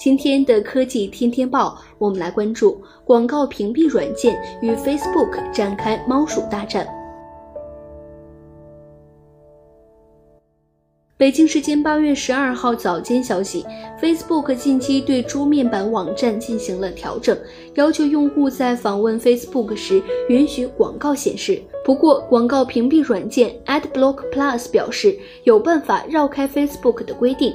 今天的科技天天报，我们来关注广告屏蔽软件与 Facebook 展开猫鼠大战。北京时间八月十二号早间消息，Facebook 近期对桌面版网站进行了调整，要求用户在访问 Facebook 时允许广告显示。不过，广告屏蔽软件 AdBlock Plus 表示有办法绕开 Facebook 的规定。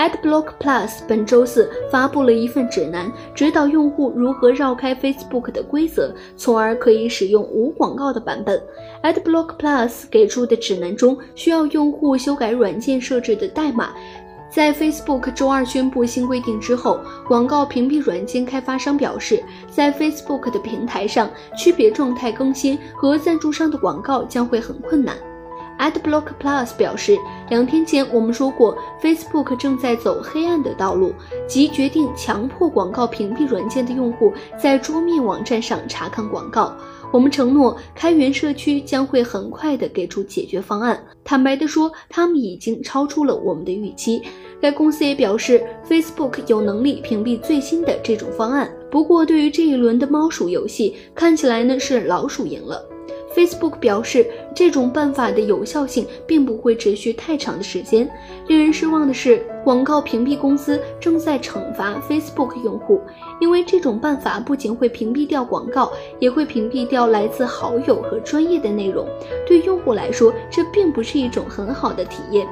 AdBlock Plus 本周四发布了一份指南，指导用户如何绕开 Facebook 的规则，从而可以使用无广告的版本。AdBlock Plus 给出的指南中，需要用户修改软件设置的代码。在 Facebook 周二宣布新规定之后，广告屏蔽软件开发商表示，在 Facebook 的平台上，区别状态更新和赞助商的广告将会很困难。AdBlock Plus 表示，两天前我们说过，Facebook 正在走黑暗的道路，即决定强迫广告屏蔽软件的用户在桌面网站上查看广告。我们承诺，开源社区将会很快的给出解决方案。坦白的说，他们已经超出了我们的预期。该公司也表示，Facebook 有能力屏蔽最新的这种方案。不过，对于这一轮的猫鼠游戏，看起来呢是老鼠赢了。Facebook 表示，这种办法的有效性并不会持续太长的时间。令人失望的是，广告屏蔽公司正在惩罚 Facebook 用户，因为这种办法不仅会屏蔽掉广告，也会屏蔽掉来自好友和专业的内容。对用户来说，这并不是一种很好的体验。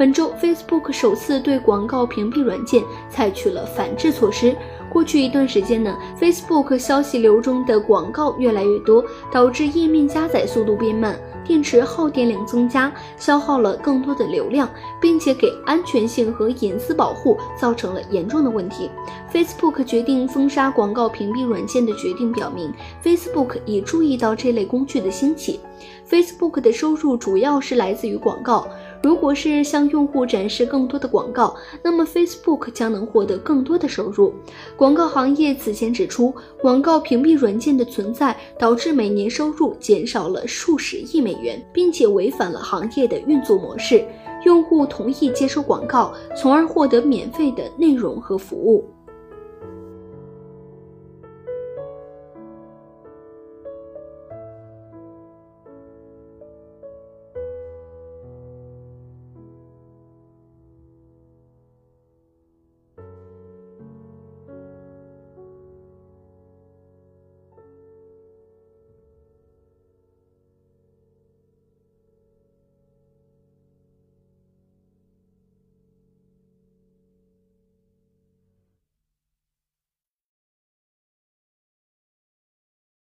本周，Facebook 首次对广告屏蔽软件采取了反制措施。过去一段时间呢，Facebook 消息流中的广告越来越多，导致页面加载速度变慢，电池耗电量增加，消耗了更多的流量，并且给安全性和隐私保护造成了严重的问题。Facebook 决定封杀广告屏蔽软件的决定表明，Facebook 已注意到这类工具的兴起。Facebook 的收入主要是来自于广告。如果是向用户展示更多的广告，那么 Facebook 将能获得更多的收入。广告行业此前指出，广告屏蔽软件的存在导致每年收入减少了数十亿美元，并且违反了行业的运作模式。用户同意接收广告，从而获得免费的内容和服务。